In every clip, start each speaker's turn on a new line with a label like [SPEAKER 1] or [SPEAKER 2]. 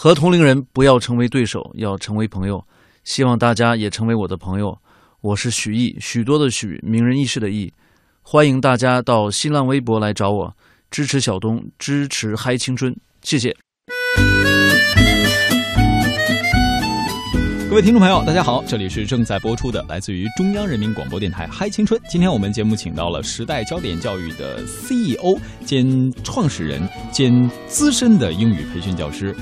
[SPEAKER 1] 和同龄人不要成为对手，要成为朋友。希望大家也成为我的朋友。我是许毅，许多的许，名人轶事的毅。欢迎大家到新浪微博来找我，支持小东，支持嗨青春，谢谢。
[SPEAKER 2] 各位听众朋友，大家好，这里是正在播出的来自于中央人民广播电台《嗨青春》。今天我们节目请到了时代焦点教育的 CEO 兼创始人兼资深的英语培训教师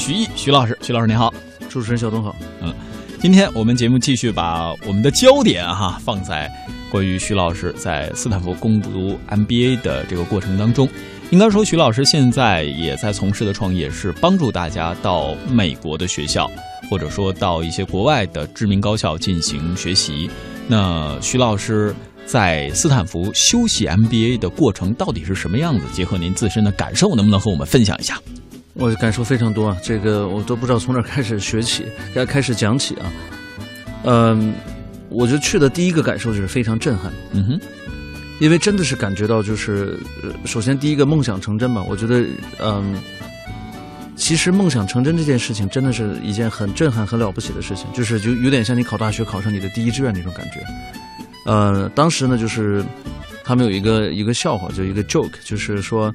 [SPEAKER 2] 徐毅徐老师。徐老师您好，
[SPEAKER 1] 主持人小东好。
[SPEAKER 2] 嗯，今天我们节目继续把我们的焦点哈放在关于徐老师在斯坦福攻读 MBA 的这个过程当中。应该说，徐老师现在也在从事的创业是帮助大家到美国的学校。或者说到一些国外的知名高校进行学习，那徐老师在斯坦福修习 MBA 的过程到底是什么样子？结合您自身的感受，能不能和我们分享一下？
[SPEAKER 1] 我感受非常多啊，这个我都不知道从哪开始学起，该开始讲起啊。嗯，我就去的第一个感受就是非常震撼。
[SPEAKER 2] 嗯哼，
[SPEAKER 1] 因为真的是感觉到，就是首先第一个梦想成真吧，我觉得嗯。其实梦想成真这件事情，真的是一件很震撼、很了不起的事情。就是就有点像你考大学考上你的第一志愿那种感觉。呃，当时呢，就是他们有一个一个笑话，就一个 joke，就是说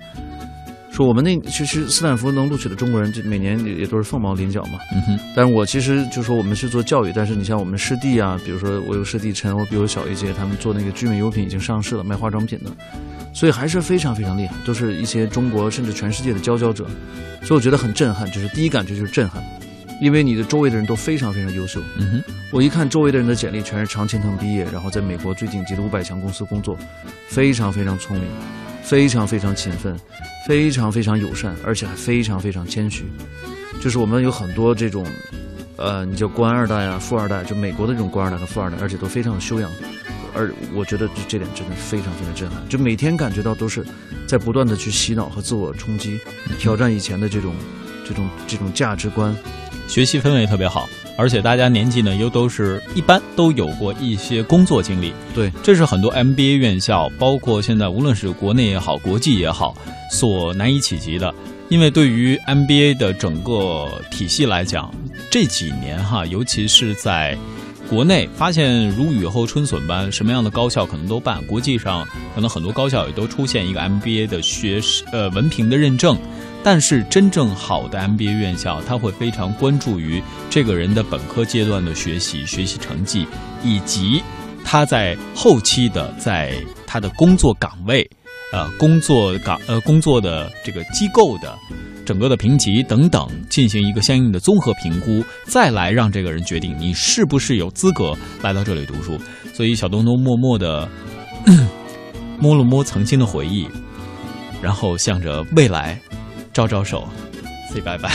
[SPEAKER 1] 说我们那其实斯坦福能录取的中国人，就每年也都是凤毛麟角嘛。
[SPEAKER 2] 嗯哼。
[SPEAKER 1] 但是我其实就说我们是做教育，但是你像我们师弟啊，比如说我有师弟陈，我比我小一届，他们做那个聚美优品已经上市了，卖化妆品的。所以还是非常非常厉害，都是一些中国甚至全世界的佼佼者，所以我觉得很震撼，就是第一感觉就是震撼，因为你的周围的人都非常非常优秀。
[SPEAKER 2] 嗯哼，
[SPEAKER 1] 我一看周围的人的简历，全是常青藤毕业，然后在美国最顶级的五百强公司工作，非常非常聪明，非常非常勤奋，非常非常友善，而且还非常非常谦虚。就是我们有很多这种，呃，你叫官二代啊、富二代，就美国的这种官二代和富二代，而且都非常有修养。而我觉得这这点真的非常非常震撼，就每天感觉到都是在不断的去洗脑和自我冲击，挑战以前的这种这种这种价值观，
[SPEAKER 2] 学习氛围特别好，而且大家年纪呢又都是一般都有过一些工作经历，
[SPEAKER 1] 对，
[SPEAKER 2] 这是很多 MBA 院校，包括现在无论是国内也好，国际也好，所难以企及的，因为对于 MBA 的整个体系来讲，这几年哈，尤其是在。国内发现如雨后春笋般，什么样的高校可能都办。国际上可能很多高校也都出现一个 MBA 的学士呃文凭的认证，但是真正好的 MBA 院校，他会非常关注于这个人的本科阶段的学习、学习成绩，以及他在后期的在他的工作岗位，呃工作岗呃工作的这个机构的。整个的评级等等，进行一个相应的综合评估，再来让这个人决定你是不是有资格来到这里读书。所以小东东默默的 摸了摸曾经的回忆，然后向着未来招招手，say 拜拜。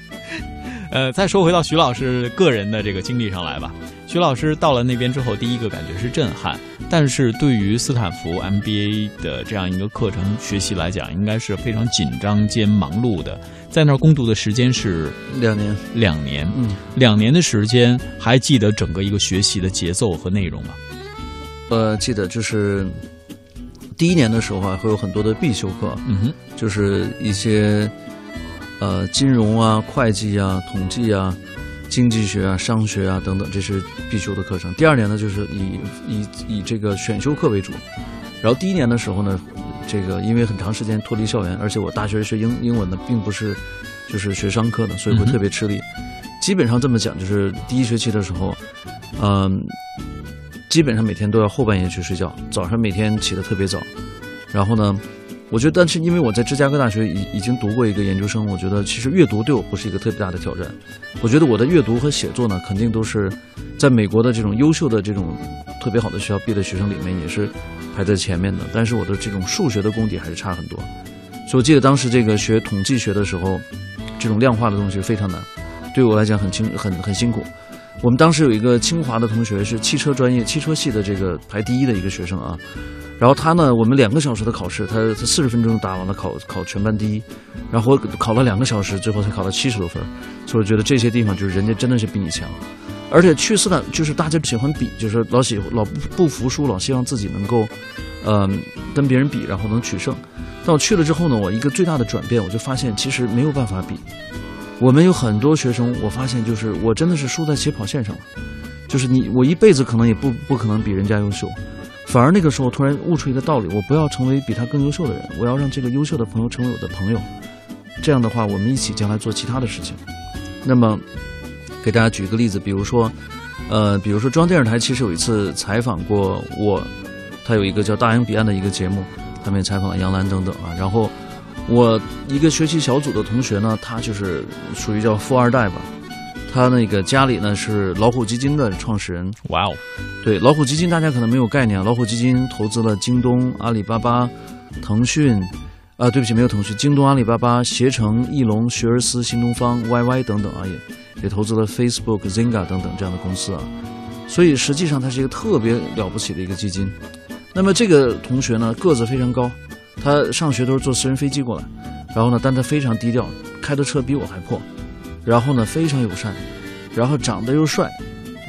[SPEAKER 2] 呃，再说回到徐老师个人的这个经历上来吧。徐老师到了那边之后，第一个感觉是震撼，但是对于斯坦福 MBA 的这样一个课程学习来讲，应该是非常紧张兼忙碌的。在那儿攻读的时间是
[SPEAKER 1] 两年，
[SPEAKER 2] 两年，
[SPEAKER 1] 嗯，
[SPEAKER 2] 两年的时间，还记得整个一个学习的节奏和内容吗？
[SPEAKER 1] 呃，记得，就是第一年的时候啊，会有很多的必修课，
[SPEAKER 2] 嗯哼，
[SPEAKER 1] 就是一些呃金融啊、会计啊、统计啊。经济学啊、商学啊等等，这是必修的课程。第二年呢，就是以以以这个选修课为主。然后第一年的时候呢，这个因为很长时间脱离校园，而且我大学学英英文的，并不是就是学商科的，所以会特别吃力。基本上这么讲，就是第一学期的时候，嗯，基本上每天都要后半夜去睡觉，早上每天起得特别早。然后呢？我觉得，但是因为我在芝加哥大学已已经读过一个研究生，我觉得其实阅读对我不是一个特别大的挑战。我觉得我的阅读和写作呢，肯定都是在美国的这种优秀的这种特别好的学校毕业的学生里面也是排在前面的。但是我的这种数学的功底还是差很多。所以我记得当时这个学统计学的时候，这种量化的东西非常难，对我来讲很轻很很辛苦。我们当时有一个清华的同学是汽车专业汽车系的这个排第一的一个学生啊。然后他呢，我们两个小时的考试，他他四十分钟打完了考考全班第一，然后考了两个小时，最后才考了七十多分。所以我觉得这些地方就是人家真的是比你强，而且去斯坦就是大家喜欢比，就是老喜老不不服输，老希望自己能够，嗯，跟别人比，然后能取胜。但我去了之后呢，我一个最大的转变，我就发现其实没有办法比，我们有很多学生，我发现就是我真的是输在起跑线上了，就是你我一辈子可能也不不可能比人家优秀，反而那个时候突然悟出一个道理，我不要成为比他更优秀的人，我要让这个优秀的朋友成为我的朋友，这样的话我们一起将来做其他的事情。那么给大家举一个例子，比如说，呃，比如说中央电视台其实有一次采访过我，他有一个叫《大洋彼岸》的一个节目，他们也采访了杨澜等等啊，然后。我一个学习小组的同学呢，他就是属于叫富二代吧，他那个家里呢是老虎基金的创始人。
[SPEAKER 2] 哇哦，
[SPEAKER 1] 对，老虎基金大家可能没有概念，老虎基金投资了京东、阿里巴巴、腾讯，啊，对不起，没有腾讯，京东、阿里巴巴、携程、翼龙、学而思、新东方、YY 等等啊，也也投资了 Facebook、Zynga 等等这样的公司啊，所以实际上它是一个特别了不起的一个基金。那么这个同学呢，个子非常高。他上学都是坐私人飞机过来，然后呢，但他非常低调，开的车比我还破，然后呢非常友善，然后长得又帅，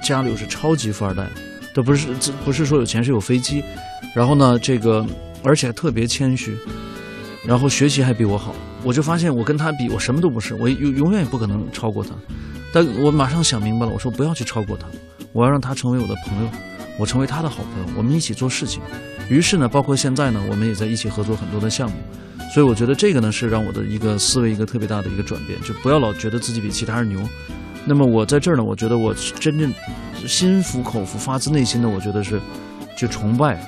[SPEAKER 1] 家里又是超级富二代，都不是不是说有钱是有飞机，然后呢这个而且还特别谦虚，然后学习还比我好，我就发现我跟他比我什么都不是，我永永远也不可能超过他，但我马上想明白了，我说不要去超过他，我要让他成为我的朋友，我成为他的好朋友，我们一起做事情。于是呢，包括现在呢，我们也在一起合作很多的项目，所以我觉得这个呢是让我的一个思维一个特别大的一个转变，就不要老觉得自己比其他人牛。那么我在这儿呢，我觉得我真正心服口服、发自内心的，我觉得是去崇拜、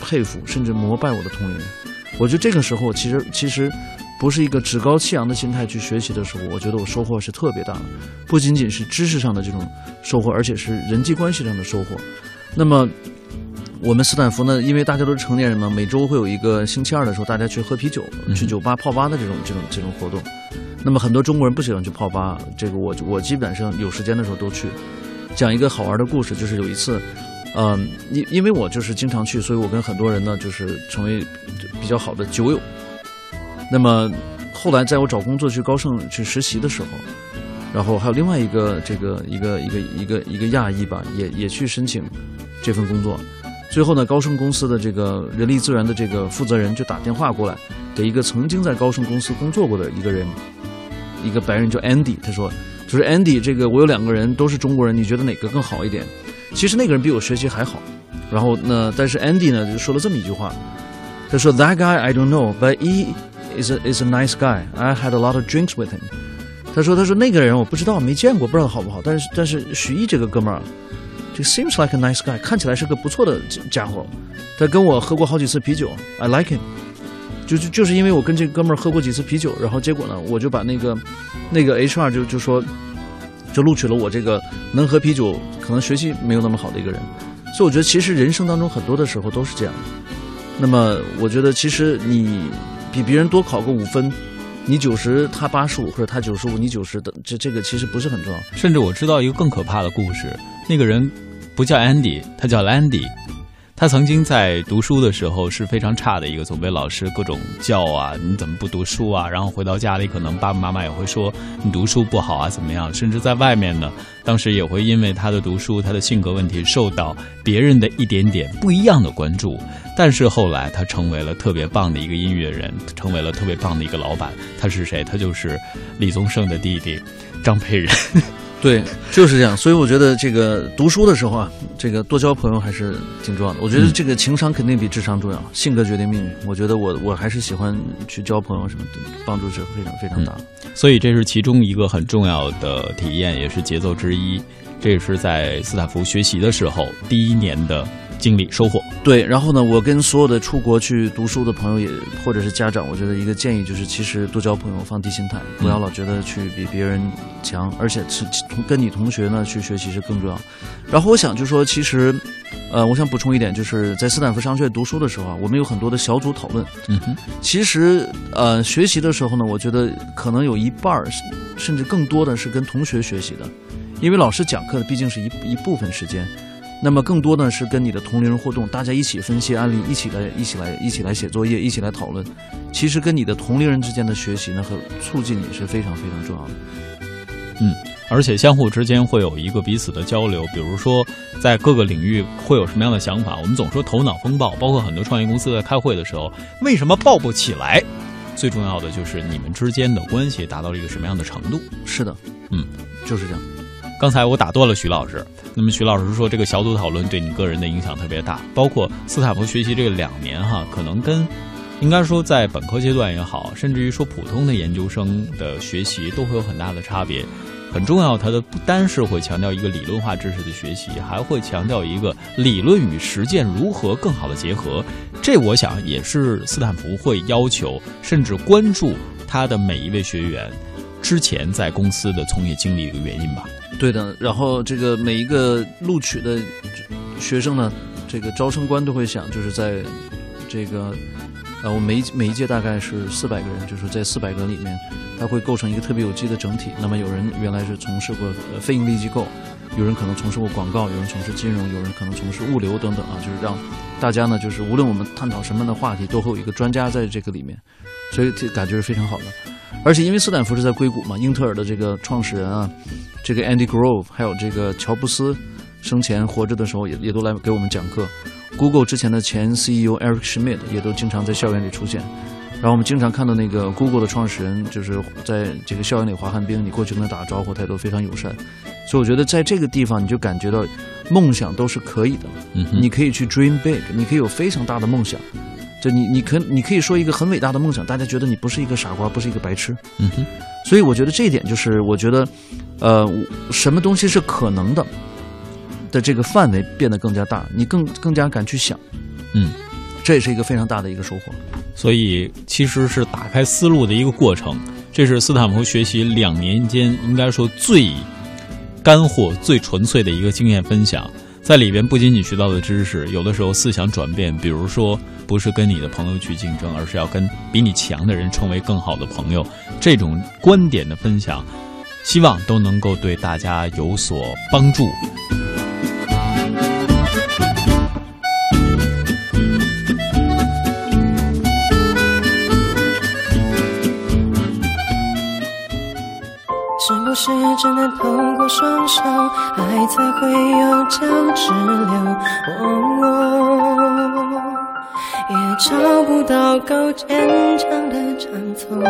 [SPEAKER 1] 佩服，甚至膜拜我的同龄人。我觉得这个时候其实其实不是一个趾高气扬的心态去学习的时候，我觉得我收获是特别大的，不仅仅是知识上的这种收获，而且是人际关系上的收获。那么。我们斯坦福呢，因为大家都是成年人嘛，每周会有一个星期二的时候，大家去喝啤酒、去酒吧泡吧的这种、这种、这种活动。那么很多中国人不喜欢去泡吧，这个我我基本上有时间的时候都去。讲一个好玩的故事，就是有一次，嗯，因因为我就是经常去，所以我跟很多人呢就是成为比较好的酒友。那么后来在我找工作去高盛去实习的时候，然后还有另外一个这个一个一个一个一个亚裔吧，也也去申请这份工作。最后呢，高盛公司的这个人力资源的这个负责人就打电话过来，给一个曾经在高盛公司工作过的一个人，一个白人叫 Andy，他说：“就是 Andy，这个我有两个人都是中国人，你觉得哪个更好一点？”其实那个人比我学习还好。然后呢，但是 Andy 呢就说了这么一句话，他说：“That guy I don't know, but he is a is a nice guy. I had a lot of drinks with him。”他说：“他说那个人我不知道，没见过，不知道好不好。但是但是徐毅这个哥们儿。”这 seems like a nice guy，看起来是个不错的家伙。他跟我喝过好几次啤酒，I like him。就就就是因为我跟这哥们儿喝过几次啤酒，然后结果呢，我就把那个那个 HR 就就说，就录取了我这个能喝啤酒，可能学习没有那么好的一个人。所以我觉得其实人生当中很多的时候都是这样。那么我觉得其实你比别人多考个五分，你九十他八十五，或者他九十五你九十的，这这个其实不是很重要。
[SPEAKER 2] 甚至我知道一个更可怕的故事，那个人。不叫 Andy，他叫 Landy。他曾经在读书的时候是非常差的一个，总被老师各种叫啊，你怎么不读书啊？然后回到家里，可能爸爸妈妈也会说你读书不好啊，怎么样？甚至在外面呢，当时也会因为他的读书、他的性格问题，受到别人的一点点不一样的关注。但是后来，他成为了特别棒的一个音乐人，成为了特别棒的一个老板。他是谁？他就是李宗盛的弟弟张佩仁。
[SPEAKER 1] 对，就是这样。所以我觉得这个读书的时候啊，这个多交朋友还是挺重要的。我觉得这个情商肯定比智商重要，性格决定命运。我觉得我我还是喜欢去交朋友什么的，帮助是非常非常大。
[SPEAKER 2] 所以这是其中一个很重要的体验，也是节奏之一。这也是在斯坦福学习的时候第一年的。经历收获
[SPEAKER 1] 对，然后呢，我跟所有的出国去读书的朋友也或者是家长，我觉得一个建议就是，其实多交朋友，放低心态，不要老觉得去比别人强，而且是同跟你同学呢去学习是更重要。然后我想就说，其实，呃，我想补充一点，就是在斯坦福商学院读书的时候啊，我们有很多的小组讨论。
[SPEAKER 2] 嗯哼，
[SPEAKER 1] 其实呃，学习的时候呢，我觉得可能有一半儿甚至更多的是跟同学学习的，因为老师讲课的毕竟是一一部分时间。那么更多呢是跟你的同龄人互动，大家一起分析案例，一起来一起来一起来写作业，一起来讨论。其实跟你的同龄人之间的学习呢和促进也是非常非常重要的。
[SPEAKER 2] 嗯，而且相互之间会有一个彼此的交流，比如说在各个领域会有什么样的想法。我们总说头脑风暴，包括很多创业公司在开会的时候，为什么爆不起来？最重要的就是你们之间的关系达到了一个什么样的程度。
[SPEAKER 1] 是的，
[SPEAKER 2] 嗯，
[SPEAKER 1] 就是这样。
[SPEAKER 2] 刚才我打断了徐老师，那么徐老师说这个小组讨论对你个人的影响特别大，包括斯坦福学习这个两年哈，可能跟应该说在本科阶段也好，甚至于说普通的研究生的学习都会有很大的差别。很重要，它的不单是会强调一个理论化知识的学习，还会强调一个理论与实践如何更好的结合。这我想也是斯坦福会要求，甚至关注他的每一位学员之前在公司的从业经历一个原因吧。
[SPEAKER 1] 对的，然后这个每一个录取的学生呢，这个招生官都会想，就是在这个呃，我每一每一届大概是四百个人，就是在四百个里面，它会构成一个特别有机的整体。那么有人原来是从事过非盈利机构，有人可能从事过广告，有人从事金融，有人可能从事物流等等啊，就是让大家呢，就是无论我们探讨什么样的话题，都会有一个专家在这个里面，所以这感觉是非常好的。而且因为斯坦福是在硅谷嘛，英特尔的这个创始人啊。这个 Andy Grove，还有这个乔布斯，生前活着的时候也也都来给我们讲课。Google 之前的前 CEO Eric Schmidt 也都经常在校园里出现。然后我们经常看到那个 Google 的创始人，就是在这个校园里滑旱冰，你过去跟他打招呼，他都非常友善。所以我觉得在这个地方，你就感觉到梦想都是可以的。
[SPEAKER 2] 嗯，
[SPEAKER 1] 你可以去 dream big，你可以有非常大的梦想。就你，你可你可以说一个很伟大的梦想，大家觉得你不是一个傻瓜，不是一个白痴。
[SPEAKER 2] 嗯哼。
[SPEAKER 1] 所以我觉得这一点就是，我觉得，呃，什么东西是可能的的这个范围变得更加大，你更更加敢去想。
[SPEAKER 2] 嗯，
[SPEAKER 1] 这也是一个非常大的一个收获。
[SPEAKER 2] 所以其实是打开思路的一个过程。这是斯坦福学习两年间应该说最干货、最纯粹的一个经验分享。在里边不仅仅学到的知识，有的时候思想转变，比如说不是跟你的朋友去竞争，而是要跟比你强的人成为更好的朋友。这种观点的分享，希望都能够对大家有所帮助。
[SPEAKER 3] 是只能透过双手，爱才会有胶质流。我找不到够坚强的长头。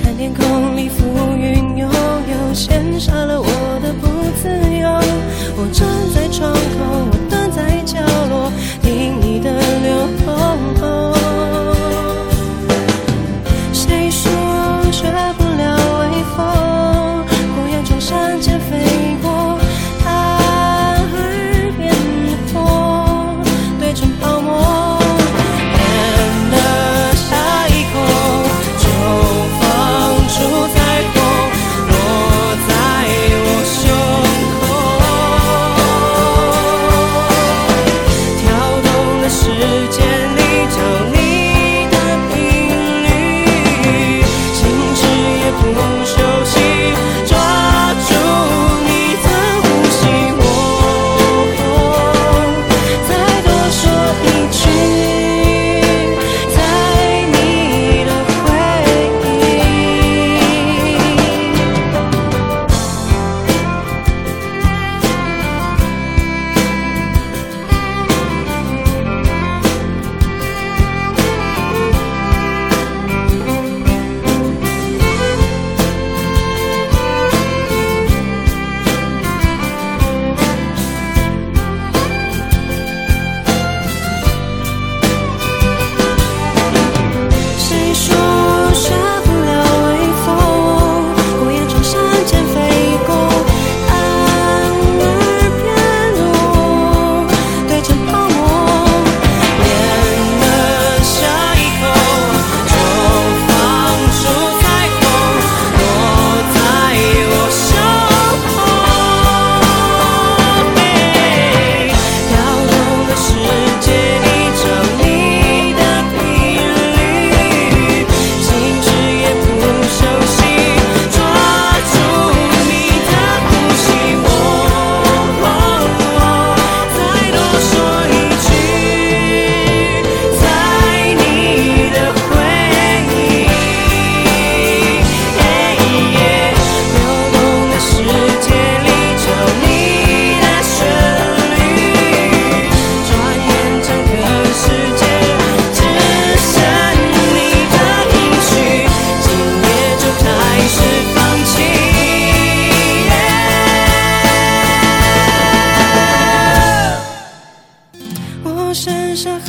[SPEAKER 3] 看天空里浮云悠悠，羡煞了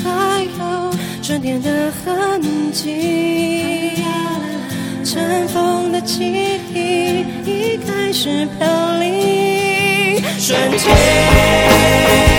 [SPEAKER 3] 还有春天的痕迹尘封的记忆已开始飘零瞬间